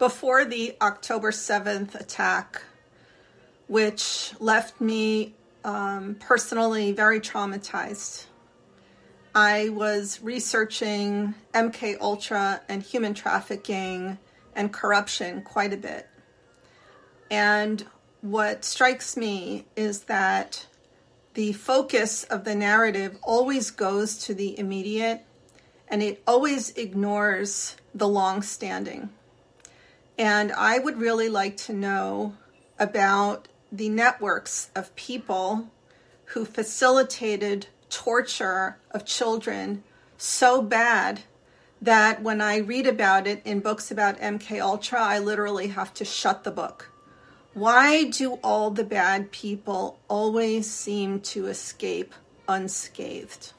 before the October 7th attack, which left me um, personally very traumatized. I was researching MK Ultra and human trafficking and corruption quite a bit. And what strikes me is that the focus of the narrative always goes to the immediate and it always ignores the long standing. And I would really like to know about the networks of people who facilitated torture of children so bad that when I read about it in books about MK Ultra, I literally have to shut the book. Why do all the bad people always seem to escape unscathed?